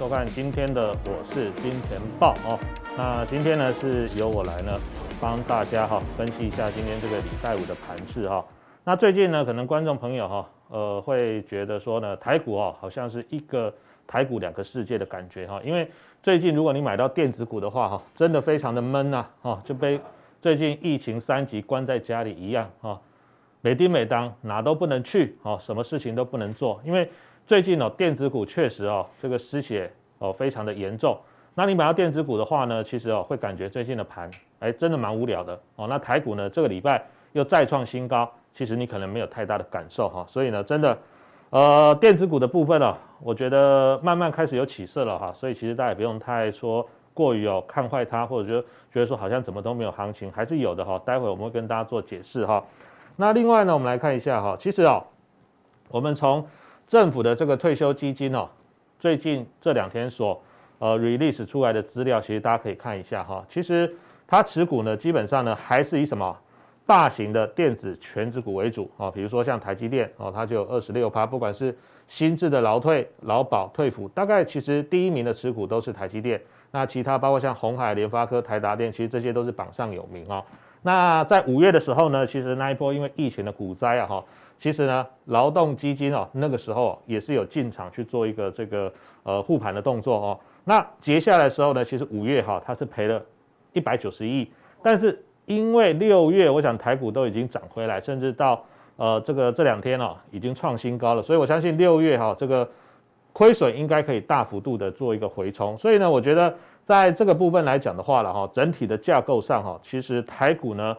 收看今天的我是金钱豹哦。那今天呢是由我来呢帮大家哈分析一下今天这个礼拜五的盘势哈。那最近呢，可能观众朋友哈呃会觉得说呢，台股哦好像是一个台股两个世界的感觉哈，因为最近如果你买到电子股的话哈，真的非常的闷呐哈，就被最近疫情三级关在家里一样哈，每叮每当哪都不能去哦，什么事情都不能做，因为。最近哦，电子股确实哦，这个失血哦非常的严重。那你买到电子股的话呢，其实哦会感觉最近的盘哎真的蛮无聊的哦。那台股呢这个礼拜又再创新高，其实你可能没有太大的感受哈。所以呢，真的呃电子股的部分呢，我觉得慢慢开始有起色了哈。所以其实大家也不用太说过于哦看坏它，或者就觉得说好像怎么都没有行情，还是有的哈。待会我们会跟大家做解释哈。那另外呢，我们来看一下哈，其实哦我们从政府的这个退休基金哦，最近这两天所呃 release 出来的资料，其实大家可以看一下哈。其实它持股呢，基本上呢还是以什么大型的电子全职股为主啊。比如说像台积电哦，它就有二十六趴，不管是新制的劳退、劳保、退抚，大概其实第一名的持股都是台积电。那其他包括像鸿海、联发科、台达电，其实这些都是榜上有名啊。那在五月的时候呢，其实那一波因为疫情的股灾啊哈。其实呢，劳动基金哦，那个时候也是有进场去做一个这个呃护盘的动作哦。那接下来的时候呢，其实五月哈它是赔了一百九十亿，但是因为六月我想台股都已经涨回来，甚至到呃这个这两天哦已经创新高了，所以我相信六月哈这个亏损应该可以大幅度的做一个回冲。所以呢，我觉得在这个部分来讲的话了哈，整体的架构上哈，其实台股呢。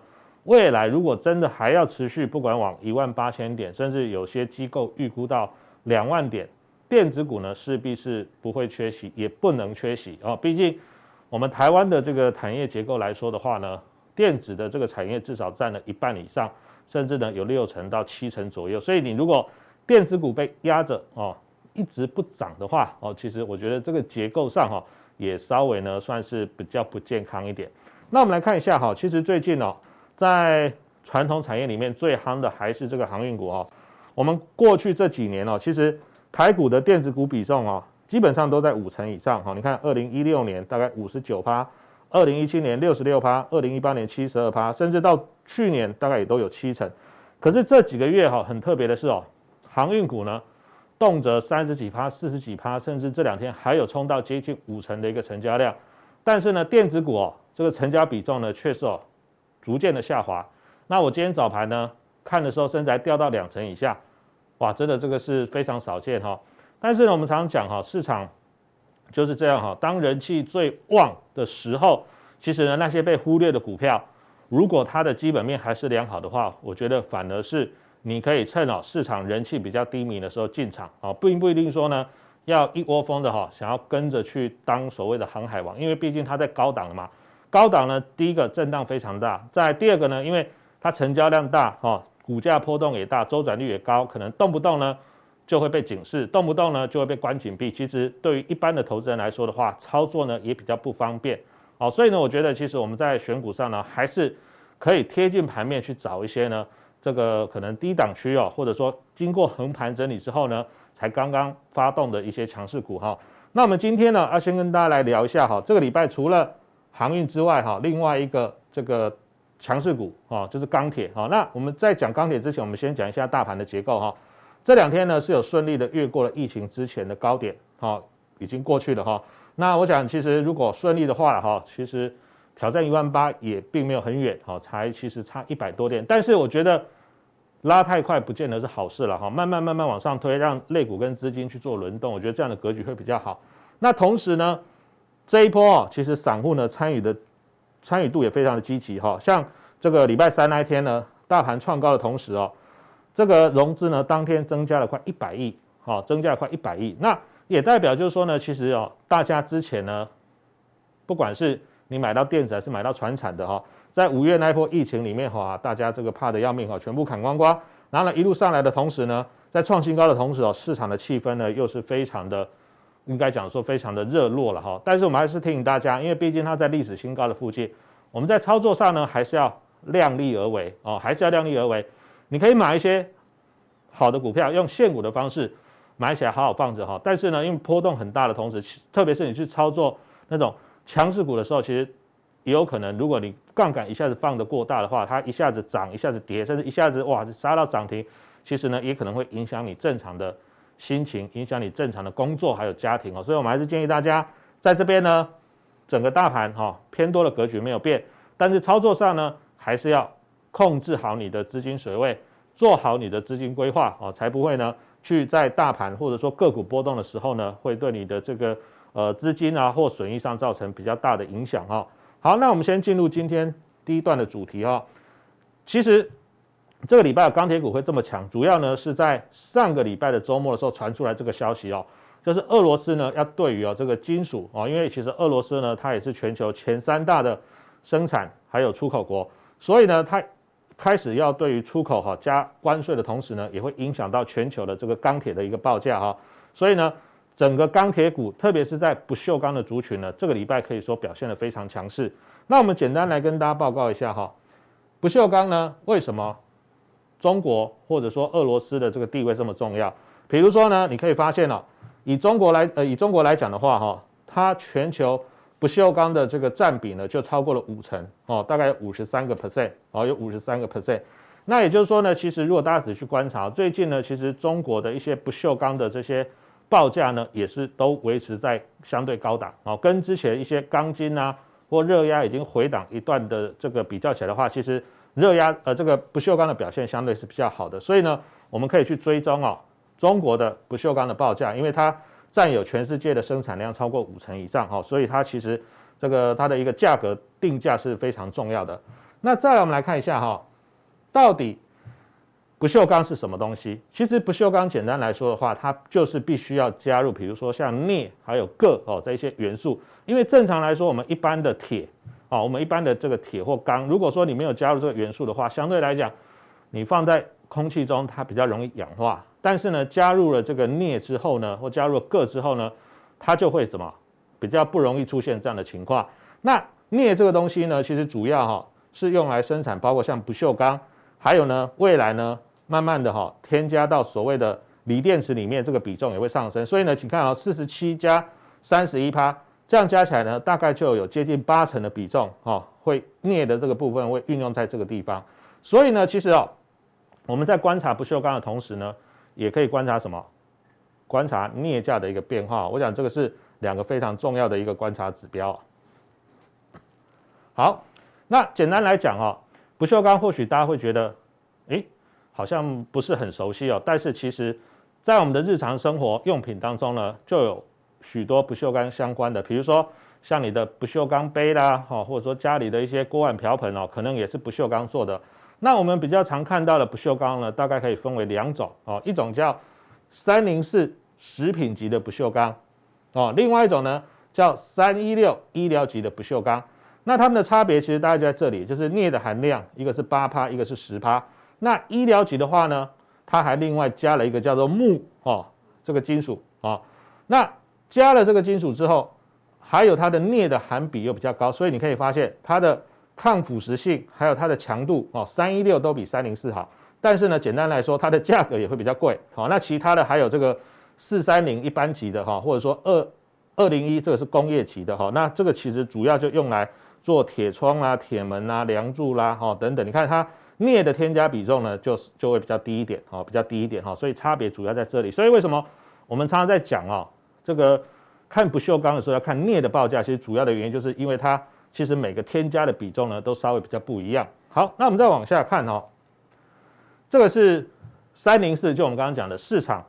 未来如果真的还要持续，不管往一万八千点，甚至有些机构预估到两万点，电子股呢势必是不会缺席，也不能缺席啊。毕竟我们台湾的这个产业结构来说的话呢，电子的这个产业至少占了一半以上，甚至呢有六成到七成左右。所以你如果电子股被压着哦，一直不涨的话哦，其实我觉得这个结构上哈也稍微呢算是比较不健康一点。那我们来看一下哈，其实最近哦。在传统产业里面最夯的还是这个航运股哦。我们过去这几年哦，其实台股的电子股比重哦，基本上都在五成以上哈。你看，二零一六年大概五十九趴，二零一七年六十六趴，二零一八年七十二趴，甚至到去年大概也都有七成。可是这几个月哈，很特别的是哦，航运股呢，动辄三十几趴、四十几趴，甚至这两天还有冲到接近五成的一个成交量。但是呢，电子股哦，这个成交比重呢，却是哦。逐渐的下滑，那我今天早盘呢看的时候，甚至还掉到两成以下，哇，真的这个是非常少见哈。但是呢，我们常常讲哈，市场就是这样哈，当人气最旺的时候，其实呢那些被忽略的股票，如果它的基本面还是良好的话，我觉得反而是你可以趁哦市场人气比较低迷的时候进场啊，并不一定说呢要一窝蜂的哈想要跟着去当所谓的航海王，因为毕竟它在高档了嘛。高档呢，第一个震荡非常大，在第二个呢，因为它成交量大，哈，股价波动也大，周转率也高，可能动不动呢就会被警示，动不动呢就会被关紧闭。其实对于一般的投资人来说的话，操作呢也比较不方便，好，所以呢，我觉得其实我们在选股上呢，还是可以贴近盘面去找一些呢，这个可能低档区哦，或者说经过横盘整理之后呢，才刚刚发动的一些强势股哈。那我们今天呢，要先跟大家来聊一下哈，这个礼拜除了航运之外，哈，另外一个这个强势股，哈，就是钢铁，哈。那我们在讲钢铁之前，我们先讲一下大盘的结构，哈。这两天呢是有顺利的越过了疫情之前的高点，哈，已经过去了，哈。那我想，其实如果顺利的话，哈，其实挑战一万八也并没有很远，哈，才其实差一百多点。但是我觉得拉太快不见得是好事了，哈。慢慢慢慢往上推，让类股跟资金去做轮动，我觉得这样的格局会比较好。那同时呢，这一波哦，其实散户呢参与的参与度也非常的积极哈，像这个礼拜三那一天呢，大盘创高的同时哦，这个融资呢当天增加了快一百亿，哈，增加了快一百亿，那也代表就是说呢，其实哦，大家之前呢，不管是你买到电子还是买到船产的哈，在五月那一波疫情里面哈，大家这个怕得要命哈，全部砍光光，然后呢一路上来的同时呢，在创新高的同时哦，市场的气氛呢又是非常的。应该讲说非常的热络了哈，但是我们还是提醒大家，因为毕竟它在历史新高的附近，我们在操作上呢还是要量力而为哦，还是要量力而为。你可以买一些好的股票，用现股的方式买起来好好放着哈。但是呢，因为波动很大的同时，特别是你去操作那种强势股的时候，其实也有可能，如果你杠杆一下子放得过大的话，它一下子涨，一下子跌，甚至一下子哇杀到涨停，其实呢，也可能会影响你正常的心情，影响你正常的工作还有家庭哦。所以我们还是建议大家在这边呢，整个大盘哈偏多的格局没有变，但是操作上呢，还是要控制好你的资金水位。做好你的资金规划啊，才不会呢去在大盘或者说个股波动的时候呢，会对你的这个呃资金啊或损益上造成比较大的影响哈。好，那我们先进入今天第一段的主题哈。其实这个礼拜的钢铁股会这么强，主要呢是在上个礼拜的周末的时候传出来这个消息哦，就是俄罗斯呢要对于哦这个金属啊，因为其实俄罗斯呢它也是全球前三大的生产还有出口国，所以呢它。开始要对于出口哈加关税的同时呢，也会影响到全球的这个钢铁的一个报价哈，所以呢，整个钢铁股，特别是在不锈钢的族群呢，这个礼拜可以说表现得非常强势。那我们简单来跟大家报告一下哈，不锈钢呢，为什么中国或者说俄罗斯的这个地位这么重要？比如说呢，你可以发现哦，以中国来呃以中国来讲的话哈，它全球。不锈钢的这个占比呢，就超过了五成哦，大概有五十三个 percent 哦，有五十三个 percent。那也就是说呢，其实如果大家仔细观察，最近呢，其实中国的一些不锈钢的这些报价呢，也是都维持在相对高档哦，跟之前一些钢筋啊或热压已经回档一段的这个比较起来的话，其实热压呃这个不锈钢的表现相对是比较好的。所以呢，我们可以去追踪哦，中国的不锈钢的报价，因为它。占有全世界的生产量超过五成以上，哈，所以它其实这个它的一个价格定价是非常重要的。那再来我们来看一下哈，到底不锈钢是什么东西？其实不锈钢简单来说的话，它就是必须要加入，比如说像镍还有铬哦这一些元素。因为正常来说，我们一般的铁啊，我们一般的这个铁或钢，如果说你没有加入这个元素的话，相对来讲，你放在空气中它比较容易氧化。但是呢，加入了这个镍之后呢，或加入了铬之后呢，它就会怎么比较不容易出现这样的情况。那镍这个东西呢，其实主要哈是用来生产，包括像不锈钢，还有呢，未来呢，慢慢的哈添加到所谓的锂电池里面，这个比重也会上升。所以呢，请看啊，四十七加三十一趴，这样加起来呢，大概就有接近八成的比重哈，会镍的这个部分会运用在这个地方。所以呢，其实啊，我们在观察不锈钢的同时呢。也可以观察什么？观察镍价的一个变化。我想这个是两个非常重要的一个观察指标。好，那简单来讲哦，不锈钢或许大家会觉得，诶，好像不是很熟悉哦。但是其实，在我们的日常生活用品当中呢，就有许多不锈钢相关的，比如说像你的不锈钢杯啦，哈，或者说家里的一些锅碗瓢盆哦，可能也是不锈钢做的。那我们比较常看到的不锈钢呢，大概可以分为两种哦，一种叫三零四食品级的不锈钢哦，另外一种呢叫三一六医疗级的不锈钢。那它们的差别其实大概就在这里，就是镍的含量，一个是八趴，一个是十趴。那医疗级的话呢，它还另外加了一个叫做钼哦，这个金属啊。那加了这个金属之后，还有它的镍的含比又比较高，所以你可以发现它的。抗腐蚀性还有它的强度哦，三一六都比三零四好，但是呢，简单来说，它的价格也会比较贵。好，那其他的还有这个四三零一般级的哈，或者说二二零一这个是工业级的哈，那这个其实主要就用来做铁窗啦、铁门啦、梁柱啦哈等等。你看它镍的添加比重呢，就就会比较低一点哈，比较低一点哈，所以差别主要在这里。所以为什么我们常常在讲啊，这个看不锈钢的时候要看镍的报价，其实主要的原因就是因为它。其实每个添加的比重呢，都稍微比较不一样。好，那我们再往下看哦，这个是三零四，就我们刚刚讲的市场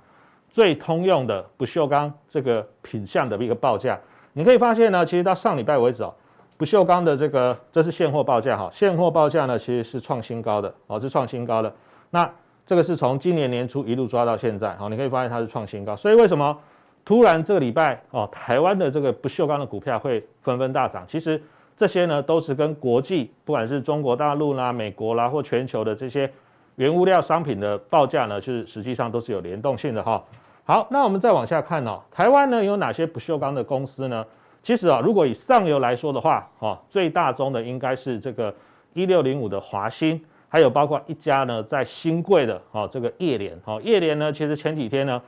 最通用的不锈钢这个品相的一个报价。你可以发现呢，其实到上礼拜为止哦，不锈钢的这个这是现货报价哈，现货报价呢其实是创新高的哦，是创新高的。那这个是从今年年初一路抓到现在，好，你可以发现它是创新高。所以为什么突然这个礼拜哦，台湾的这个不锈钢的股票会纷纷大涨？其实。这些呢，都是跟国际，不管是中国大陆啦、美国啦，或全球的这些原物料商品的报价呢，就是实际上都是有联动性的哈。好，那我们再往下看哦，台湾呢有哪些不锈钢的公司呢？其实啊，如果以上游来说的话，哈，最大宗的应该是这个一六零五的华新，还有包括一家呢在新贵的哈这个叶联，哈叶联呢，其实前几天呢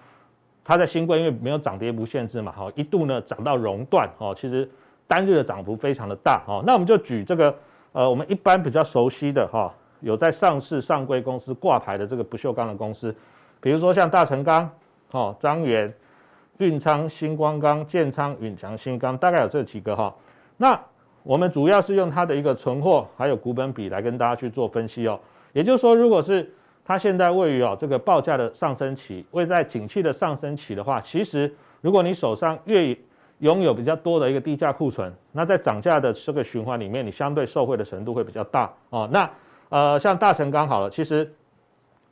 它在兴柜因为没有涨跌不限制嘛，哈，一度呢涨到熔断，哦，其实单日的涨幅非常的大，哦，那我们就举这个，呃，我们一般比较熟悉的哈，有在上市上柜公司挂牌的这个不锈钢的公司，比如说像大成钢，哦，彰源、运昌、新光钢、建昌、永强新钢，大概有这几个哈。那我们主要是用它的一个存货还有股本比来跟大家去做分析哦。也就是说，如果是它现在位于哦这个报价的上升期，位在景气的上升期的话，其实如果你手上越拥有比较多的一个低价库存，那在涨价的这个循环里面，你相对受惠的程度会比较大哦。那呃像大成刚好了，其实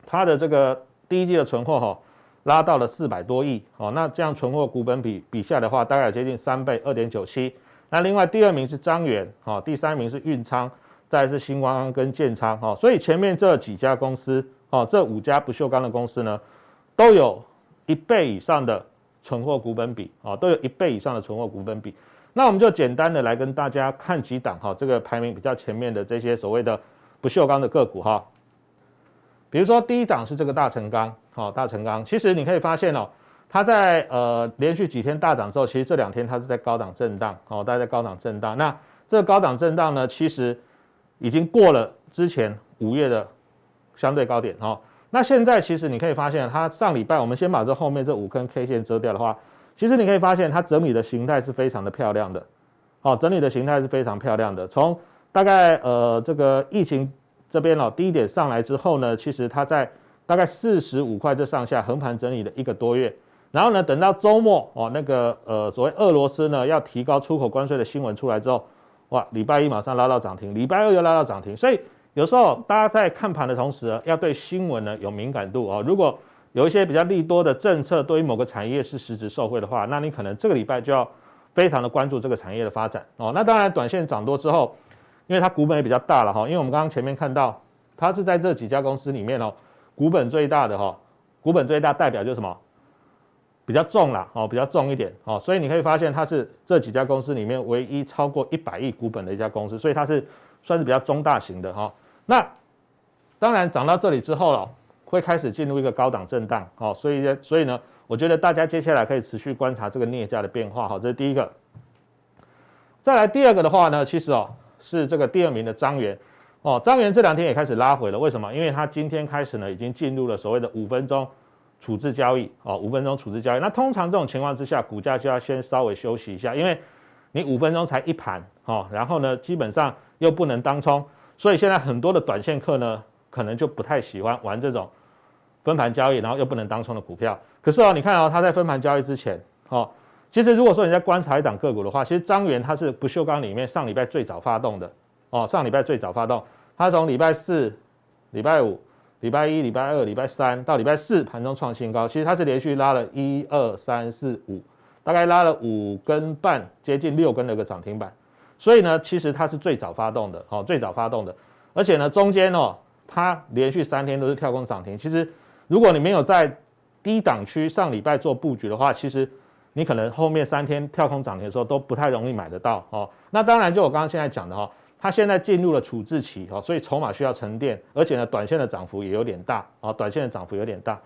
它的这个第一季的存货哈拉到了四百多亿哦，那这样存货股本比比下的话，大概有接近三倍，二点九七。那另外第二名是彰源哈，第三名是运昌，再是新光跟建昌哈，所以前面这几家公司。哦，这五家不锈钢的公司呢，都有一倍以上的存货股本比啊，都有一倍以上的存货股本比。那我们就简单的来跟大家看几档哈，这个排名比较前面的这些所谓的不锈钢的个股哈。比如说第一档是这个大成钢，好，大成钢，其实你可以发现哦，它在呃连续几天大涨之后，其实这两天它是在高档震荡，哦，大家在高档震荡。那这个高档震荡呢，其实已经过了之前五月的。相对高点哈，那现在其实你可以发现，它上礼拜我们先把这后面这五根 K 线遮掉的话，其实你可以发现它整理的形态是非常的漂亮的，好，整理的形态是非常漂亮的。从大概呃这个疫情这边哦低点上来之后呢，其实它在大概四十五块这上下横盘整理了一个多月，然后呢等到周末哦那个呃所谓俄罗斯呢要提高出口关税的新闻出来之后，哇，礼拜一马上拉到涨停，礼拜二又拉到涨停，所以。有时候大家在看盘的同时，要对新闻呢有敏感度哦。如果有一些比较利多的政策，对于某个产业是实质受惠的话，那你可能这个礼拜就要非常的关注这个产业的发展哦。那当然，短线涨多之后，因为它股本也比较大了哈。因为我们刚刚前面看到，它是在这几家公司里面哦，股本最大的哈，股本最大代表就是什么？比较重啦哦，比较重一点哦。所以你可以发现，它是这几家公司里面唯一超过一百亿股本的一家公司，所以它是算是比较中大型的哈。那当然涨到这里之后了，会开始进入一个高档震荡，哦，所以呢，所以呢，我觉得大家接下来可以持续观察这个镍价的变化，好，这是第一个。再来第二个的话呢，其实哦是这个第二名的张元，哦，张元这两天也开始拉回了，为什么？因为它今天开始呢已经进入了所谓的五分钟处置交易，哦，五分钟处置交易。那通常这种情况之下，股价就要先稍微休息一下，因为你五分钟才一盘，哦，然后呢基本上又不能当冲。所以现在很多的短线客呢，可能就不太喜欢玩这种分盘交易，然后又不能当冲的股票。可是哦，你看哦，它在分盘交易之前，哦，其实如果说你在观察一档个股的话，其实张元它是不锈钢里面上礼拜最早发动的，哦，上礼拜最早发动，它从礼拜四、礼拜五、礼拜一、礼拜二、礼拜三到礼拜四盘中创新高，其实它是连续拉了一二三四五，大概拉了五根半，接近六根的一个涨停板。所以呢，其实它是最早发动的，哦，最早发动的，而且呢，中间哦，它连续三天都是跳空涨停。其实，如果你没有在低档区上礼拜做布局的话，其实你可能后面三天跳空涨停的时候都不太容易买得到，哦。那当然，就我刚刚现在讲的哈，它现在进入了处置期，哦，所以筹码需要沉淀，而且呢，短线的涨幅也有点大，啊，短线的涨幅有点大。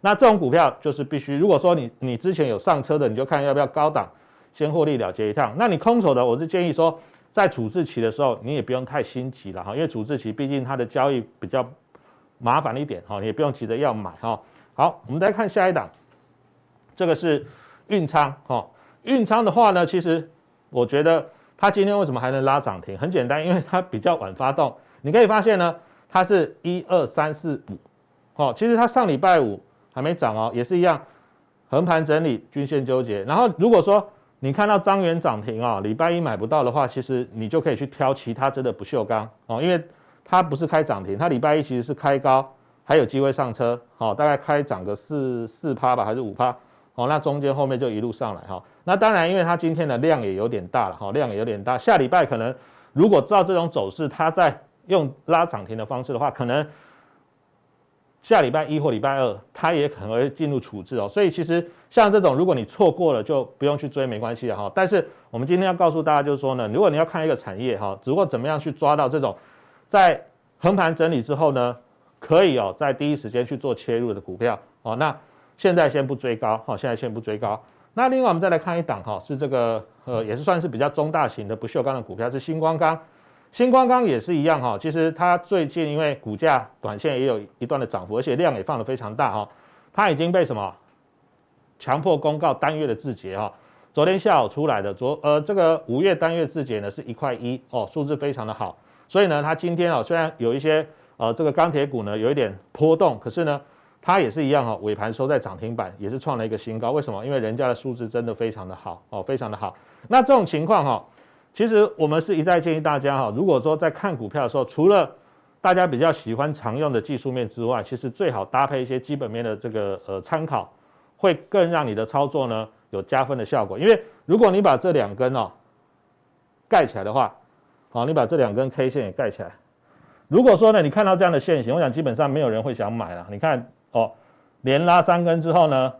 那这种股票就是必须，如果说你你之前有上车的，你就看要不要高档。先获利了结一趟，那你空手的，我是建议说，在处置期的时候，你也不用太心急了哈，因为处置期毕竟它的交易比较麻烦一点哈，你也不用急着要买哈。好，我们再看下一档，这个是运仓哈，运仓的话呢，其实我觉得它今天为什么还能拉涨停？很简单，因为它比较晚发动。你可以发现呢，它是一二三四五，哦，其实它上礼拜五还没涨哦，也是一样横盘整理，均线纠结。然后如果说你看到张元涨停啊，礼拜一买不到的话，其实你就可以去挑其他真的不锈钢哦，因为它不是开涨停，它礼拜一其实是开高，还有机会上车，好，大概开涨个四四趴吧，还是五趴，哦，那中间后面就一路上来哈。那当然，因为它今天的量也有点大了哈，量也有点大，下礼拜可能如果照这种走势，它在用拉涨停的方式的话，可能。下礼拜一或礼拜二，它也可能会进入处置哦。所以其实像这种，如果你错过了，就不用去追，没关系的哈。但是我们今天要告诉大家，就是说呢，如果你要看一个产业哈，如果怎么样去抓到这种在横盘整理之后呢，可以哦，在第一时间去做切入的股票哦。那现在先不追高，哈，现在先不追高。那另外我们再来看一档，哈，是这个呃，也是算是比较中大型的不锈钢的股票，是新光钢。新光钢也是一样，哈，其实它最近因为股价短线也有一段的涨幅，而且量也放得非常大，哈，它已经被什么强迫公告单月的自结，哈，昨天下午出来的，昨呃这个五月单月自结呢是一块一，哦，数字非常的好，所以呢，它今天啊虽然有一些呃这个钢铁股呢有一点波动，可是呢。它也是一样哈，尾盘收在涨停板，也是创了一个新高。为什么？因为人家的数字真的非常的好哦，非常的好。那这种情况哈，其实我们是一再建议大家哈，如果说在看股票的时候，除了大家比较喜欢常用的技术面之外，其实最好搭配一些基本面的这个呃参考，会更让你的操作呢有加分的效果。因为如果你把这两根哦盖起来的话，好，你把这两根 K 线也盖起来。如果说呢，你看到这样的线型，我想基本上没有人会想买了。你看。哦，连拉三根之后呢，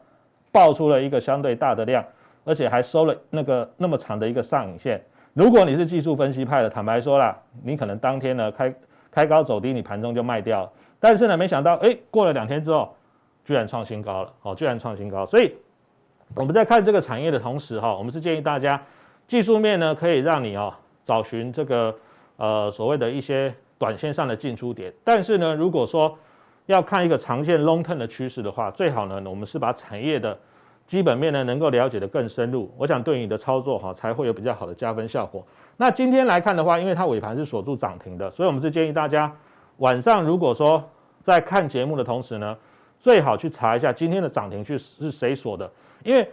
爆出了一个相对大的量，而且还收了那个那么长的一个上影线。如果你是技术分析派的，坦白说啦，你可能当天呢开开高走低，你盘中就卖掉了。但是呢，没想到哎，过了两天之后，居然创新高了。哦，居然创新高。所以我们在看这个产业的同时，哈，我们是建议大家技术面呢可以让你哦找寻这个呃所谓的一些短线上的进出点。但是呢，如果说要看一个长线 long term 的趋势的话，最好呢，我们是把产业的基本面呢能够了解得更深入，我想对你的操作哈才会有比较好的加分效果。那今天来看的话，因为它尾盘是锁住涨停的，所以我们是建议大家晚上如果说在看节目的同时呢，最好去查一下今天的涨停去是谁锁的，因为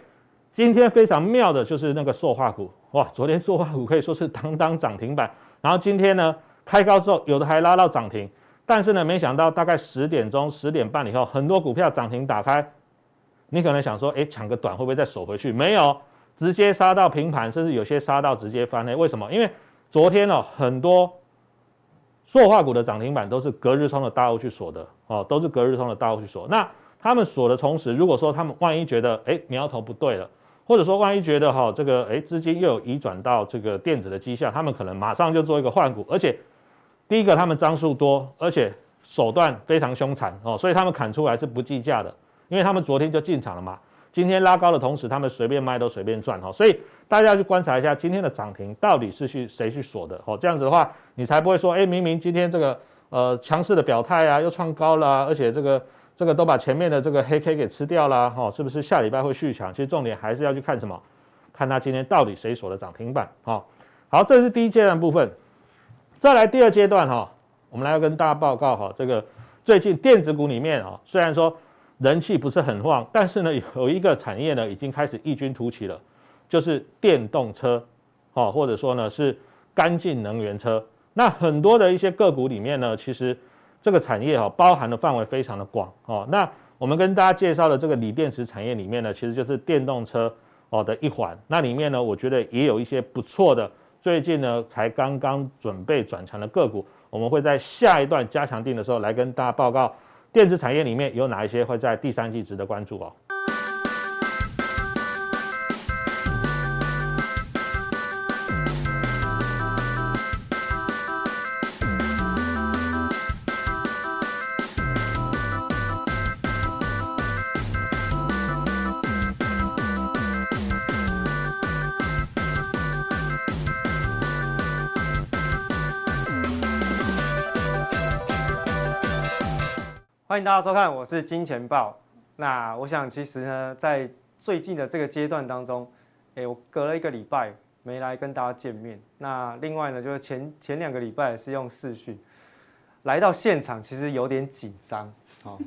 今天非常妙的就是那个塑化股哇，昨天塑化股可以说是当当涨停板，然后今天呢开高之后有的还拉到涨停。但是呢，没想到大概十点钟、十点半以后，很多股票涨停打开，你可能想说，哎，抢个短会不会再锁回去？没有，直接杀到平盘，甚至有些杀到直接翻黑。为什么？因为昨天哦，很多塑化股的涨停板都是隔日冲的大户去锁的哦，都是隔日冲的大户去锁。那他们锁的同时，如果说他们万一觉得哎苗头不对了，或者说万一觉得哈这个哎资金又有移转到这个电子的迹象，他们可能马上就做一个换股，而且。第一个，他们张数多，而且手段非常凶残哦，所以他们砍出来是不计价的，因为他们昨天就进场了嘛。今天拉高的同时，他们随便卖都随便赚哈，所以大家去观察一下今天的涨停到底是去谁去锁的哦，这样子的话，你才不会说，哎，明明今天这个呃强势的表态啊，又创高了，而且这个这个都把前面的这个黑 K 给吃掉了哈，是不是下礼拜会续强？其实重点还是要去看什么？看他今天到底谁锁的涨停板哈。好，这是第一阶段部分。再来第二阶段哈，我们来跟大家报告哈，这个最近电子股里面啊，虽然说人气不是很旺，但是呢，有一个产业呢已经开始异军突起了，就是电动车，哦，或者说呢是干净能源车。那很多的一些个股里面呢，其实这个产业哈包含的范围非常的广哦。那我们跟大家介绍的这个锂电池产业里面呢，其实就是电动车哦的一环。那里面呢，我觉得也有一些不错的。最近呢，才刚刚准备转强的个股，我们会在下一段加强定的时候来跟大家报告，电子产业里面有哪一些会在第三季值得关注哦。欢迎大家收看，我是金钱豹。那我想，其实呢，在最近的这个阶段当中，哎，我隔了一个礼拜没来跟大家见面。那另外呢，就是前前两个礼拜是用视讯来到现场，其实有点紧张，哦，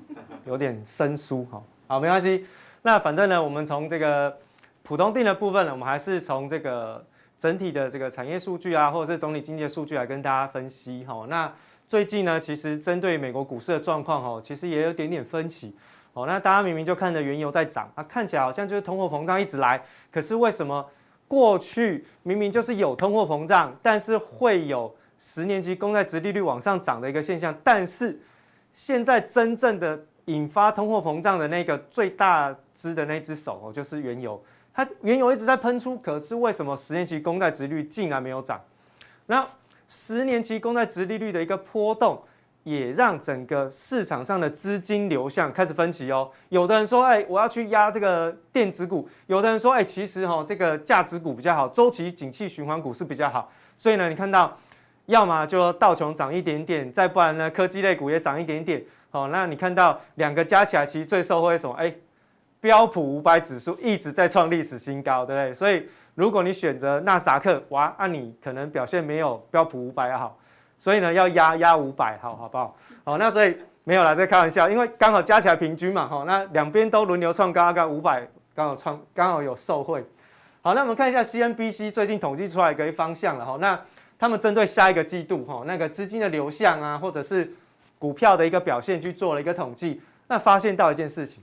有点生疏，哈，好，没关系。那反正呢，我们从这个普通定的部分呢，我们还是从这个整体的这个产业数据啊，或者是总体经济的数据来跟大家分析，哈，那。最近呢，其实针对美国股市的状况哦，其实也有点点分歧哦。那大家明明就看着原油在涨，啊，看起来好像就是通货膨胀一直来。可是为什么过去明明就是有通货膨胀，但是会有十年期公债殖利率往上涨的一个现象，但是现在真正的引发通货膨胀的那个最大支的那只手哦，就是原油。它原油一直在喷出，可是为什么十年期公债殖利率竟然没有涨？那？十年期公债殖利率的一个波动，也让整个市场上的资金流向开始分歧哦。有的人说，哎，我要去压这个电子股；有的人说，哎，其实哈，这个价值股比较好，周期景气循环股是比较好。所以呢，你看到，要么就道琼涨一点点，再不然呢，科技类股也涨一点点。好，那你看到两个加起来，其实最受惠什么？哎，标普五百指数一直在创历史新高，对不对？所以如果你选择纳斯达克，哇，那你可能表现没有标普五百要好。所以呢，要压压五百，好好不好？好，那所以没有啦，在开玩笑，因为刚好加起来平均嘛，哈，那两边都轮流创高，刚五百刚好创，刚好有受惠。好，那我们看一下 CNBC 最近统计出来一个方向了，哈，那他们针对下一个季度，哈，那个资金的流向啊，或者是股票的一个表现去做了一个统计，那发现到一件事情，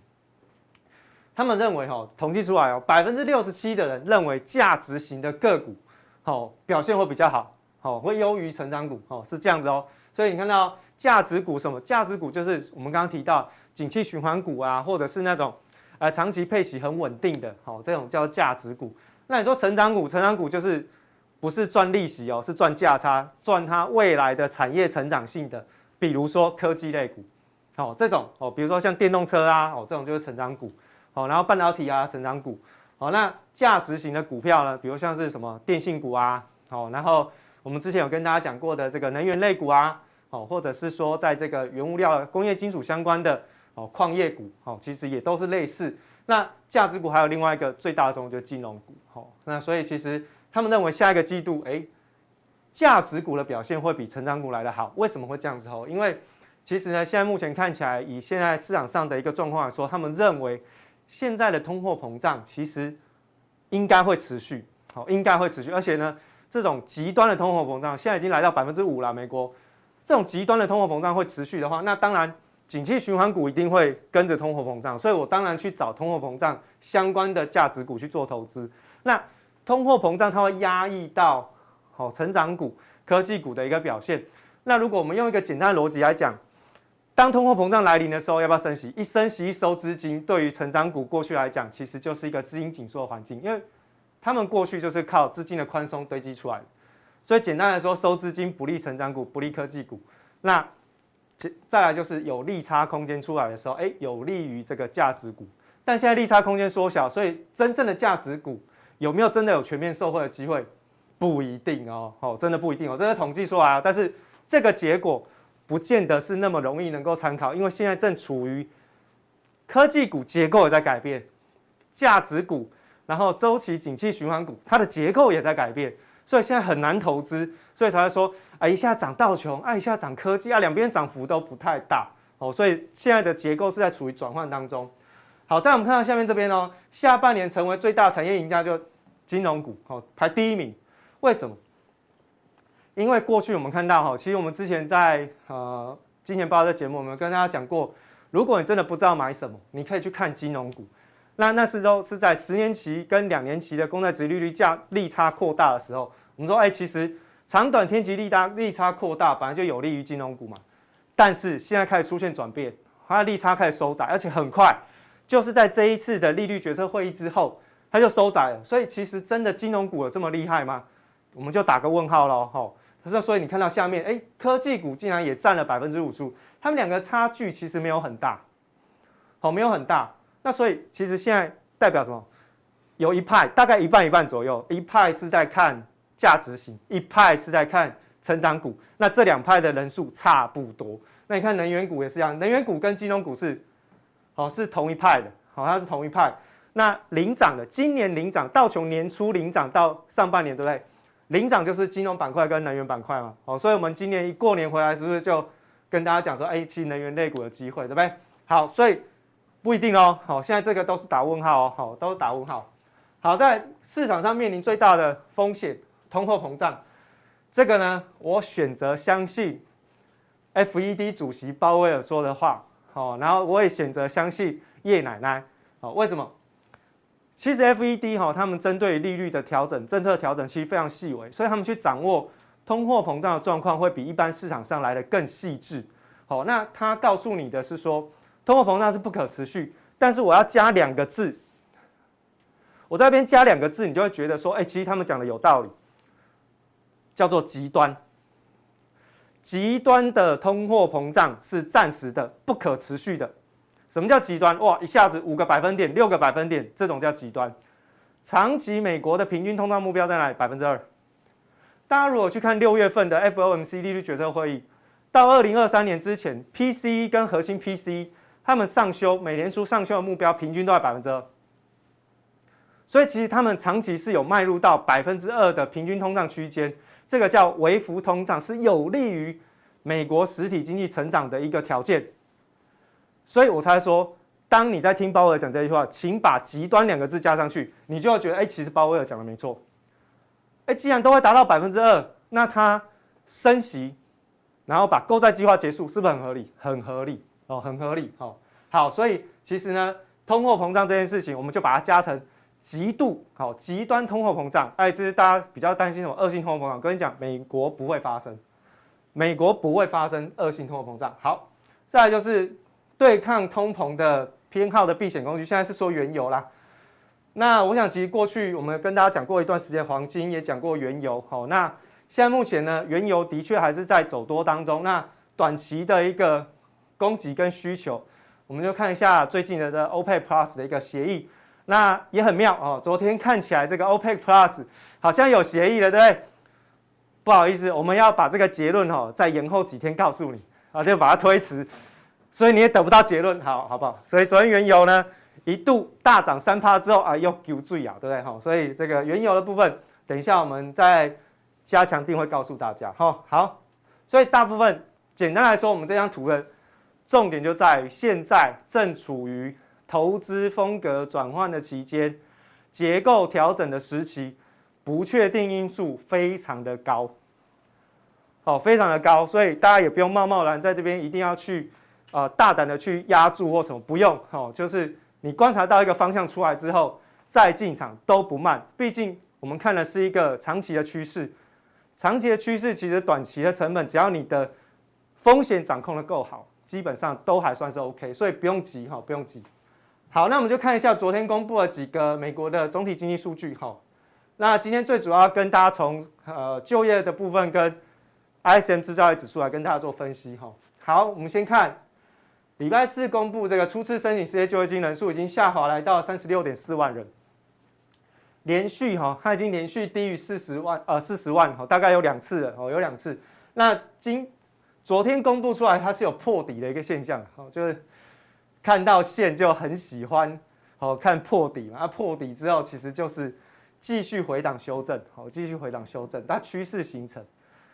他们认为，哈，统计出来哦，百分之六十七的人认为价值型的个股，好，表现会比较好。好，会优于成长股，哦，是这样子哦。所以你看到价值股什么？价值股就是我们刚刚提到景气循环股啊，或者是那种呃长期配息很稳定的，好，这种叫价值股。那你说成长股，成长股就是不是赚利息哦，是赚价差，赚它未来的产业成长性的，比如说科技类股，好，这种哦，比如说像电动车啊，哦，这种就是成长股，然后半导体啊，成长股，好，那价值型的股票呢，比如像是什么电信股啊，好，然后。我们之前有跟大家讲过的这个能源类股啊，哦，或者是说在这个原物料、工业金属相关的哦，矿业股，哦，其实也都是类似。那价值股还有另外一个最大宗就是金融股，哦，那所以其实他们认为下一个季度，哎，价值股的表现会比成长股来得好。为什么会这样子？哦，因为其实呢，现在目前看起来，以现在市场上的一个状况来说，他们认为现在的通货膨胀其实应该会持续，好，应该会持续，而且呢。这种极端的通货膨胀现在已经来到百分之五了。美国这种极端的通货膨胀会持续的话，那当然景气循环股一定会跟着通货膨胀，所以我当然去找通货膨胀相关的价值股去做投资。那通货膨胀它会压抑到好成长股、科技股的一个表现。那如果我们用一个简单的逻辑来讲，当通货膨胀来临的时候，要不要升息？一升息一收资金，对于成长股过去来讲，其实就是一个资金紧缩的环境，因为。他们过去就是靠资金的宽松堆积出来的，所以简单来说，收资金不利成长股，不利科技股。那再来就是有利差空间出来的时候，哎，有利于这个价值股。但现在利差空间缩小，所以真正的价值股有没有真的有全面受惠的机会？不一定哦，哦，真的不一定哦，这是统计出来啊。但是这个结果不见得是那么容易能够参考，因为现在正处于科技股结构也在改变，价值股。然后周期景气循环股，它的结构也在改变，所以现在很难投资，所以才会说啊，一下涨道琼，啊，一下涨科技啊，两边涨幅都不太大哦，所以现在的结构是在处于转换当中。好，再我们看到下面这边哦，下半年成为最大产业赢家就金融股哦，排第一名，为什么？因为过去我们看到哈，其实我们之前在呃金钱豹的节目，我们跟大家讲过，如果你真的不知道买什么，你可以去看金融股。那那时候是在十年期跟两年期的公债殖利率价利差扩大的时候，我们说，哎，其实长短天期利差利差扩大本来就有利于金融股嘛。但是现在开始出现转变，它的利差开始收窄，而且很快，就是在这一次的利率决策会议之后，它就收窄了。所以其实真的金融股有这么厉害吗？我们就打个问号喽。吼，可是所以你看到下面，哎，科技股竟然也占了百分之五十五，它们两个差距其实没有很大，好，没有很大。那所以其实现在代表什么？有一派大概一半一半左右，一派是在看价值型，一派是在看成长股。那这两派的人数差不多。那你看能源股也是一样，能源股跟金融股是，好是同一派的，好像是同一派。那领涨的，今年领涨，道琼年初领涨到上半年，对不对？领涨就是金融板块跟能源板块嘛。好，所以我们今年一过年回来，是不是就跟大家讲说，哎，其实能源类股的机会，对不对？好，所以。不一定哦，好，现在这个都是打问号哦，好，都是打问号。好，在市场上面临最大的风险，通货膨胀，这个呢，我选择相信 FED 主席鲍威尔说的话，好，然后我也选择相信叶奶奶，好，为什么？其实 FED 哈，他们针对利率的调整、政策调整其实非常细微，所以他们去掌握通货膨胀的状况会比一般市场上来的更细致。好，那他告诉你的是说。通货膨胀是不可持续，但是我要加两个字，我在这边加两个字，你就会觉得说，哎，其实他们讲的有道理，叫做极端。极端的通货膨胀是暂时的、不可持续的。什么叫极端？哇，一下子五个百分点、六个百分点，这种叫极端。长期美国的平均通胀目标在哪里？百分之二。大家如果去看六月份的 FOMC 利率决策会议，到二零二三年之前，PCE 跟核心 PCE 他们上修，美联储上修的目标平均都在百分之二。所以其实他们长期是有迈入到百分之二的平均通胀区间，这个叫微幅通胀，是有利于美国实体经济成长的一个条件。所以我才说，当你在听鲍威尔讲这句话，请把“极端”两个字加上去，你就要觉得，哎，其实鲍威尔讲的没错。哎，既然都会达到百分之二，那他升息，然后把购债计划结束，是不是很合理？很合理哦，很合理。好，好，所以其实呢，通货膨胀这件事情，我们就把它加成极度好，极端通货膨胀。哎，这是大家比较担心什么恶性通货膨胀？我跟你讲，美国不会发生，美国不会发生恶性通货膨胀。好，再来就是。对抗通膨的偏好的避险工具，现在是说原油啦。那我想，其实过去我们跟大家讲过一段时间黄金，也讲过原油。好，那现在目前呢，原油的确还是在走多当中。那短期的一个供给跟需求，我们就看一下最近的这 OPEC Plus 的一个协议。那也很妙哦，昨天看起来这个 OPEC Plus 好像有协议了，对不对？不好意思，我们要把这个结论哦再延后几天告诉你啊，就把它推迟。所以你也得不到结论，好好不好？所以昨天原油呢一度大涨三趴之后啊，又给注意啊，对不对？好，所以这个原油的部分，等一下我们再加强定会告诉大家。哈，好，所以大部分简单来说，我们这张图的重点就在于现在正处于投资风格转换的期间，结构调整的时期，不确定因素非常的高，好，非常的高，所以大家也不用贸贸然在这边一定要去。呃，大胆的去压住或什么不用哦，就是你观察到一个方向出来之后再进场都不慢。毕竟我们看的是一个长期的趋势，长期的趋势其实短期的成本，只要你的风险掌控得够好，基本上都还算是 OK，所以不用急哈，不用急。好，那我们就看一下昨天公布了几个美国的总体经济数据哈。那今天最主要跟大家从呃就业的部分跟 ISM 制造业指数来跟大家做分析哈。好，我们先看。礼拜四公布这个初次申请失业救济金人数已经下滑来到三十六点四万人，连续哈，它已经连续低于四十万呃四十万哈，大概有两次了哦，有两次。那今昨天公布出来，它是有破底的一个现象，哦，就是看到线就很喜欢哦，看破底嘛，它破底之后其实就是继续回档修正，好，继续回档修正，它趋势形成，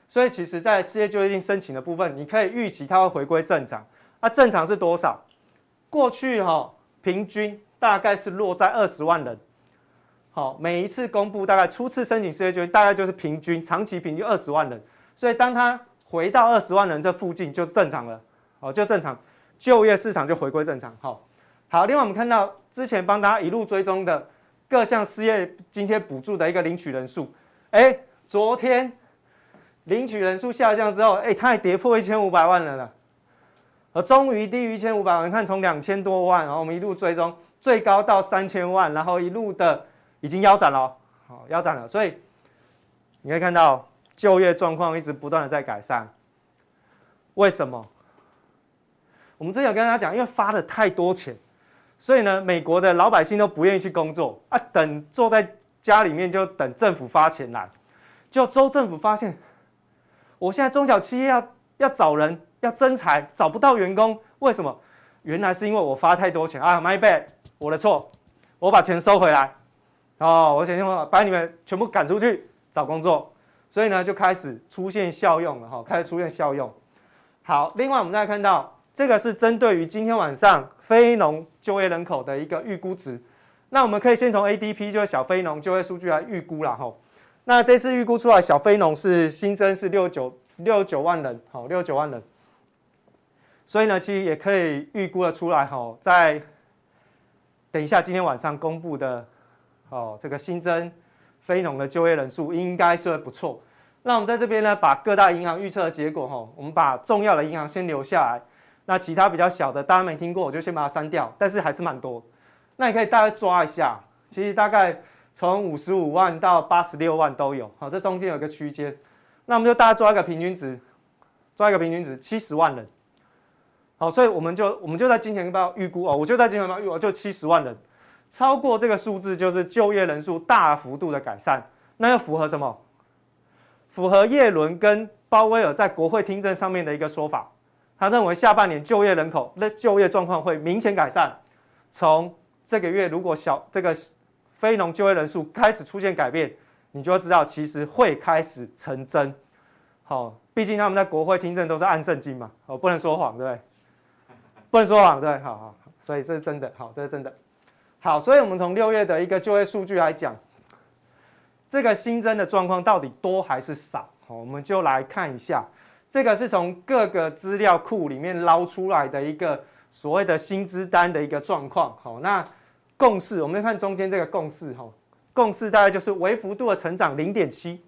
所以其实在失业救济金申请的部分，你可以预期它会回归正常。那正常是多少？过去哈平均大概是落在二十万人。好，每一次公布大概初次申请失业救济，大概就是平均长期平均二十万人。所以当它回到二十万人这附近就正常了，哦，就正常，就业市场就回归正常。好，好，另外我们看到之前帮大家一路追踪的各项失业津贴补助的一个领取人数，哎，昨天领取人数下降之后，哎，它还跌破一千五百万人了。而终于低于一千五百万，你看从两千多万，然后我们一路追踪，最高到三千万，然后一路的已经腰斩了，好腰斩了。所以你可以看到就业状况一直不断的在改善。为什么？我们之前有跟大家讲，因为发了太多钱，所以呢，美国的老百姓都不愿意去工作啊，等坐在家里面就等政府发钱来。就州政府发现，我现在中小企业要要找人。要征才找不到员工，为什么？原来是因为我发太多钱啊，my bad，我的错，我把钱收回来。哦，我想想把你们全部赶出去找工作，所以呢就开始出现效用了哈，开始出现效用。好，另外我们再看到这个是针对于今天晚上非农就业人口的一个预估值，那我们可以先从 ADP 就是小非农就业数据来预估了哈。那这次预估出来小非农是新增是六九六九万人，好，六九万人。所以呢，其实也可以预估的出来哈，在等一下今天晚上公布的哦，这个新增非农的就业人数应该是会不错。那我们在这边呢，把各大银行预测的结果哈，我们把重要的银行先留下来，那其他比较小的大家没听过，我就先把它删掉。但是还是蛮多，那你可以大概抓一下，其实大概从五十五万到八十六万都有，好，这中间有个区间，那我们就大概抓一个平均值。抓一个平均值七十万人。好，所以我们就我们就在金钱豹预估哦，我就在金钱豹预估就七十万人，超过这个数字就是就业人数大幅度的改善，那又符合什么？符合叶伦跟鲍威尔在国会听证上面的一个说法，他认为下半年就业人口那就业状况会明显改善，从这个月如果小这个非农就业人数开始出现改变，你就会知道其实会开始成真。好，毕竟他们在国会听证都是按圣经嘛，哦，不能说谎，对不对？不能说谎，对，好好，所以这是真的，好，这是真的，好，所以我们从六月的一个就业数据来讲，这个新增的状况到底多还是少？好，我们就来看一下，这个是从各个资料库里面捞出来的一个所谓的薪资单的一个状况。好，那共识，我们看中间这个共识，哈，共识大概就是微幅度的成长零点七，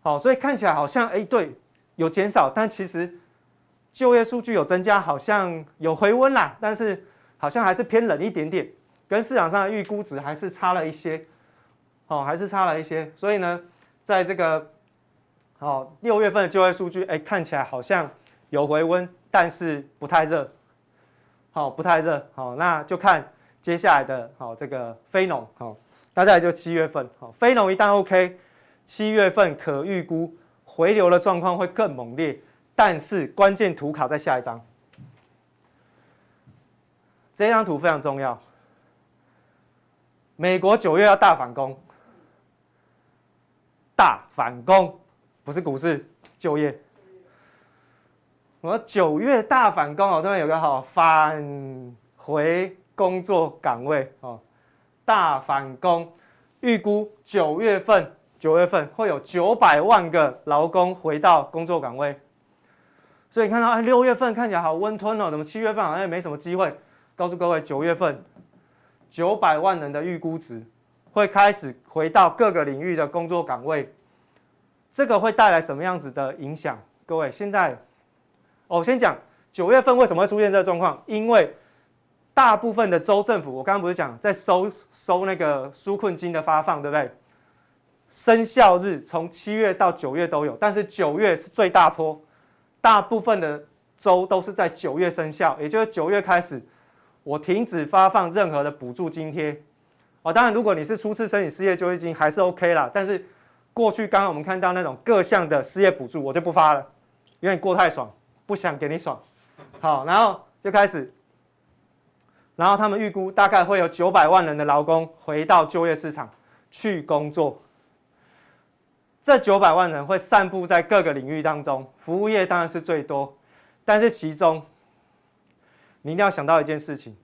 好，所以看起来好像，哎，对，有减少，但其实。就业数据有增加，好像有回温啦，但是好像还是偏冷一点点，跟市场上的预估值还是差了一些，哦，还是差了一些。所以呢，在这个哦六月份的就业数据，哎，看起来好像有回温，但是不太热，好，不太热，好，那就看接下来的，好，这个非农，好，那再就七月份，好，非农一旦 OK，七月份可预估回流的状况会更猛烈。但是关键图卡在下一张，这张图非常重要。美国九月要大反攻，大反攻不是股市就业。我九月大反攻哦，这边有个好返回工作岗位哦，大反攻，预估九月份九月份会有九百万个劳工回到工作岗位。所以看到哎，六月份看起来好温吞哦，怎么七月份好像也没什么机会？告诉各位，九月份九百万人的预估值会开始回到各个领域的工作岗位，这个会带来什么样子的影响？各位，现在我先讲九月份为什么会出现这个状况？因为大部分的州政府，我刚刚不是讲在收收那个纾困金的发放，对不对？生效日从七月到九月都有，但是九月是最大波。大部分的州都是在九月生效，也就是九月开始，我停止发放任何的补助津贴。哦，当然，如果你是初次申请失业救济金，还是 OK 啦。但是过去刚刚我们看到那种各项的失业补助，我就不发了，因为过太爽，不想给你爽。好，然后就开始，然后他们预估大概会有九百万人的劳工回到就业市场去工作。这九百万人会散布在各个领域当中，服务业当然是最多，但是其中你一定要想到一件事情，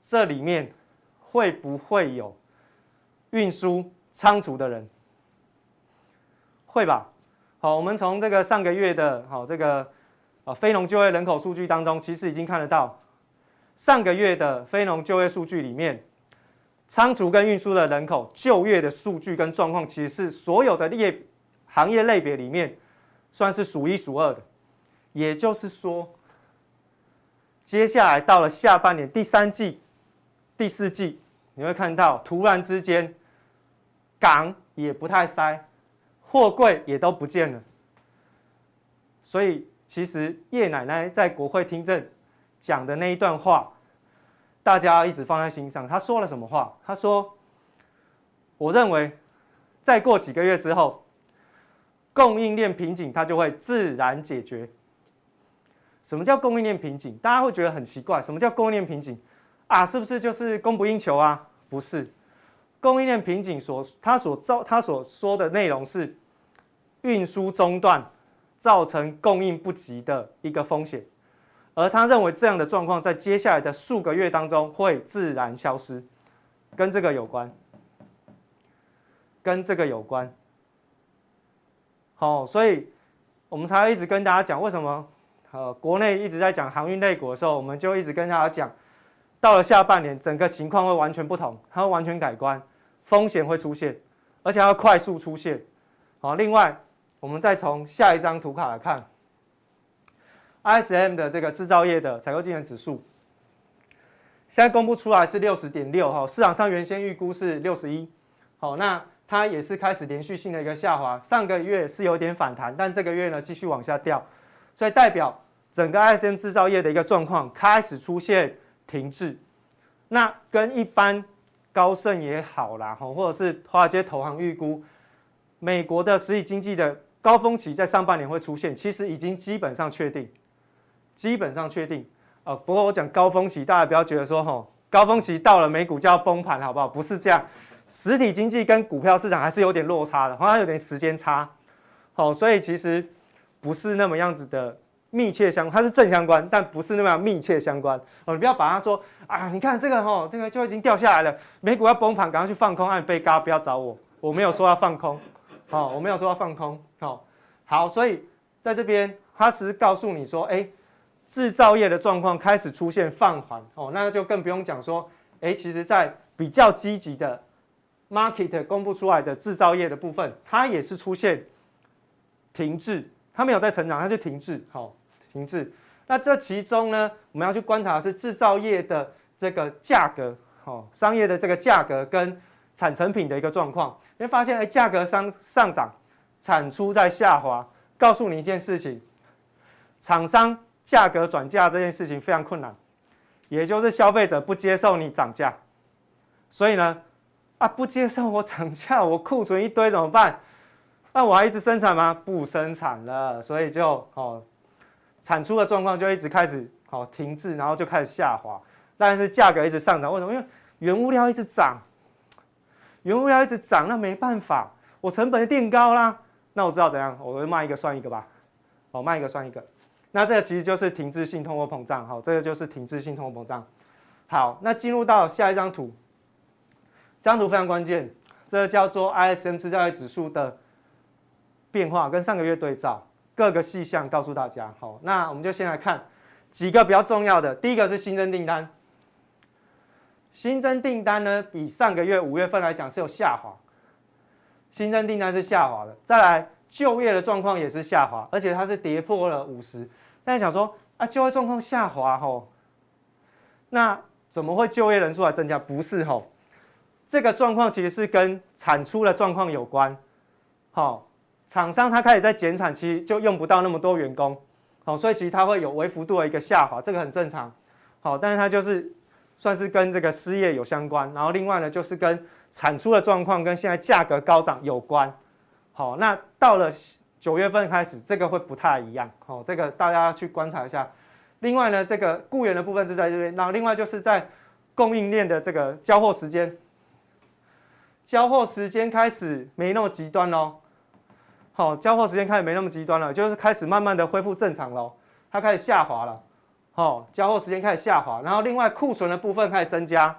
这里面会不会有运输仓储的人？会吧？好，我们从这个上个月的好这个啊非农就业人口数据当中，其实已经看得到，上个月的非农就业数据里面。仓储跟运输的人口就业的数据跟状况，其实是所有的业行业类别里面算是数一数二的。也就是说，接下来到了下半年第三季、第四季，你会看到突然之间港也不太塞，货柜也都不见了。所以，其实叶奶奶在国会听证讲的那一段话。大家一直放在心上。他说了什么话？他说：“我认为，再过几个月之后，供应链瓶颈它就会自然解决。什么叫供应链瓶颈？大家会觉得很奇怪。什么叫供应链瓶颈？啊，是不是就是供不应求啊？不是，供应链瓶颈所他所造他所说的内容是运输中断造成供应不及的一个风险。”而他认为这样的状况在接下来的数个月当中会自然消失，跟这个有关，跟这个有关。好，所以我们才会一直跟大家讲，为什么呃国内一直在讲航运类股的时候，我们就一直跟大家讲，到了下半年整个情况会完全不同，它会完全改观，风险会出现，而且要快速出现。好，另外我们再从下一张图卡来看。ISM 的这个制造业的采购经理指数，现在公布出来是六十点六哈，市场上原先预估是六十一，好，那它也是开始连续性的一个下滑，上个月是有点反弹，但这个月呢继续往下掉，所以代表整个 ISM 制造业的一个状况开始出现停滞。那跟一般高盛也好啦，或者是华尔街投行预估，美国的实体经济的高峰期在上半年会出现，其实已经基本上确定，基本上确定。呃，不过我讲高峰期，大家不要觉得说吼，高峰期到了美股就要崩盘，好不好？不是这样，实体经济跟股票市场还是有点落差的，好像有点时间差。好，所以其实不是那么样子的密切相关，它是正相关，但不是那么样密切相关。哦，你不要把它说啊，你看这个吼，这个就已经掉下来了，美股要崩盘，赶快去放空，按被嘎，不要找我，我没有说要放空，好，我没有说要放空，好，好，所以在这边，它是告诉你说，哎，制造业的状况开始出现放缓，哦，那就更不用讲说，哎，其实在比较积极的 market 公布出来的制造业的部分，它也是出现。停滞，它没有在成长，它就停滞，好，停滞。那这其中呢，我们要去观察的是制造业的这个价格，好，商业的这个价格跟产成品的一个状况。你会发现，哎，价格上上涨，产出在下滑，告诉你一件事情：厂商价格转嫁这件事情非常困难，也就是消费者不接受你涨价，所以呢，啊，不接受我涨价，我库存一堆怎么办？那我还一直生产吗？不生产了，所以就哦，产出的状况就一直开始哦停滞，然后就开始下滑。但是价格一直上涨，为什么？因为原物料一直涨，原物料一直涨，那没办法，我成本就垫高啦。那我知道怎样，我会卖一个算一个吧。哦，卖一个算一个。那这个其实就是停滞性通货膨胀。好，这个就是停滞性通货膨胀。好，那进入到下一张图，这张图非常关键，这个叫做 ISM 制造业指数的。变化跟上个月对照，各个细项告诉大家。好，那我们就先来看几个比较重要的。第一个是新增订单，新增订单呢比上个月五月份来讲是有下滑，新增订单是下滑的。再来，就业的状况也是下滑，而且它是跌破了五十。大家想说啊，就业状况下滑吼，那怎么会就业人数还增加？不是吼，这个状况其实是跟产出的状况有关，好。厂商他开始在减产期，就用不到那么多员工，好，所以其实它会有微幅度的一个下滑，这个很正常，好，但是它就是算是跟这个失业有相关，然后另外呢就是跟产出的状况跟现在价格高涨有关，好，那到了九月份开始，这个会不太一样，好，这个大家去观察一下。另外呢，这个雇员的部分是在这边，然后另外就是在供应链的这个交货时间，交货时间开始没那么极端喽。好，交货时间开始没那么极端了，就是开始慢慢的恢复正常喽。它开始下滑了，好，交货时间开始下滑，然后另外库存的部分开始增加。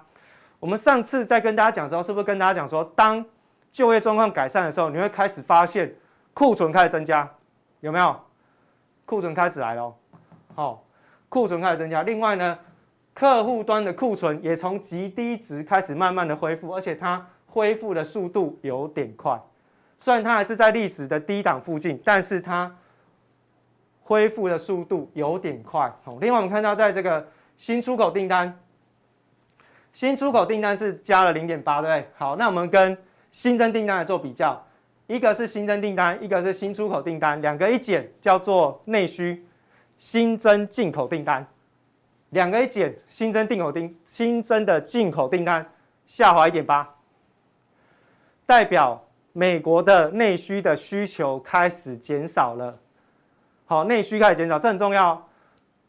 我们上次在跟大家讲的时候，是不是跟大家讲说，当就业状况改善的时候，你会开始发现库存开始增加，有没有？库存开始来了，好，库存开始增加。另外呢，客户端的库存也从极低值开始慢慢的恢复，而且它恢复的速度有点快。虽然它还是在历史的低档附近，但是它恢复的速度有点快。好，另外我们看到在这个新出口订单，新出口订单是加了零点八，对不对？好，那我们跟新增订单来做比较，一个是新增订单，一个是新出口订单，两个一减叫做内需，新增进口订单，两个一减新增进口订新增的进口订单下滑一点八，代表。美国的内需的需求开始减少了，好，内需开始减少，这很重要。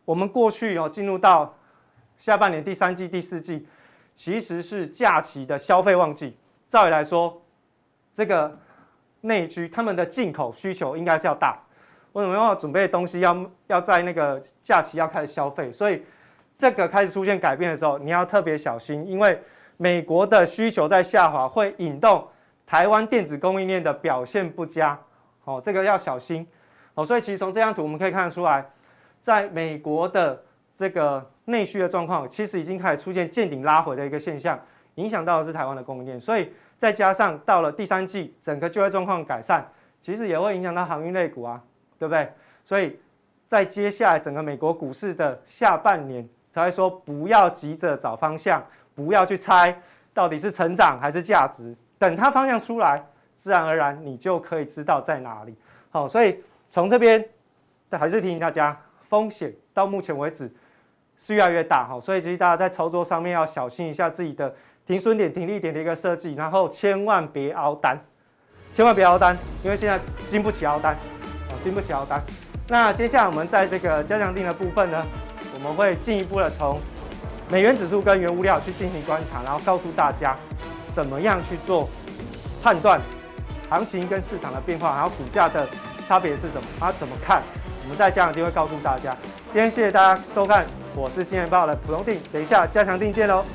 我们过去有进入到下半年第三季、第四季，其实是假期的消费旺季。照理来说，这个内需他们的进口需求应该是要大，为什么要准备东西要要在那个假期要开始消费？所以这个开始出现改变的时候，你要特别小心，因为美国的需求在下滑，会引动。台湾电子供应链的表现不佳，哦，这个要小心，哦，所以其实从这张图我们可以看得出来，在美国的这个内需的状况，其实已经开始出现见顶拉回的一个现象，影响到的是台湾的供应链，所以再加上到了第三季，整个就业状况改善，其实也会影响到航运类股啊，对不对？所以在接下来整个美国股市的下半年，才会说不要急着找方向，不要去猜到底是成长还是价值。等它方向出来，自然而然你就可以知道在哪里。好，所以从这边但还是提醒大家，风险到目前为止是越来越大哈，所以其实大家在操作上面要小心一下自己的停损点、停利点的一个设计，然后千万别凹单，千万别凹单，因为现在经不起凹单，啊，经不起凹单。那接下来我们在这个加强定的部分呢，我们会进一步的从美元指数跟原物料去进行观察，然后告诉大家怎么样去做判断。行情跟市场的变化，还有股价的差别是什么？它怎么看？我们在加强定会告诉大家。今天谢谢大家收看，我是金钱爆的普通定，等一下加强定见喽。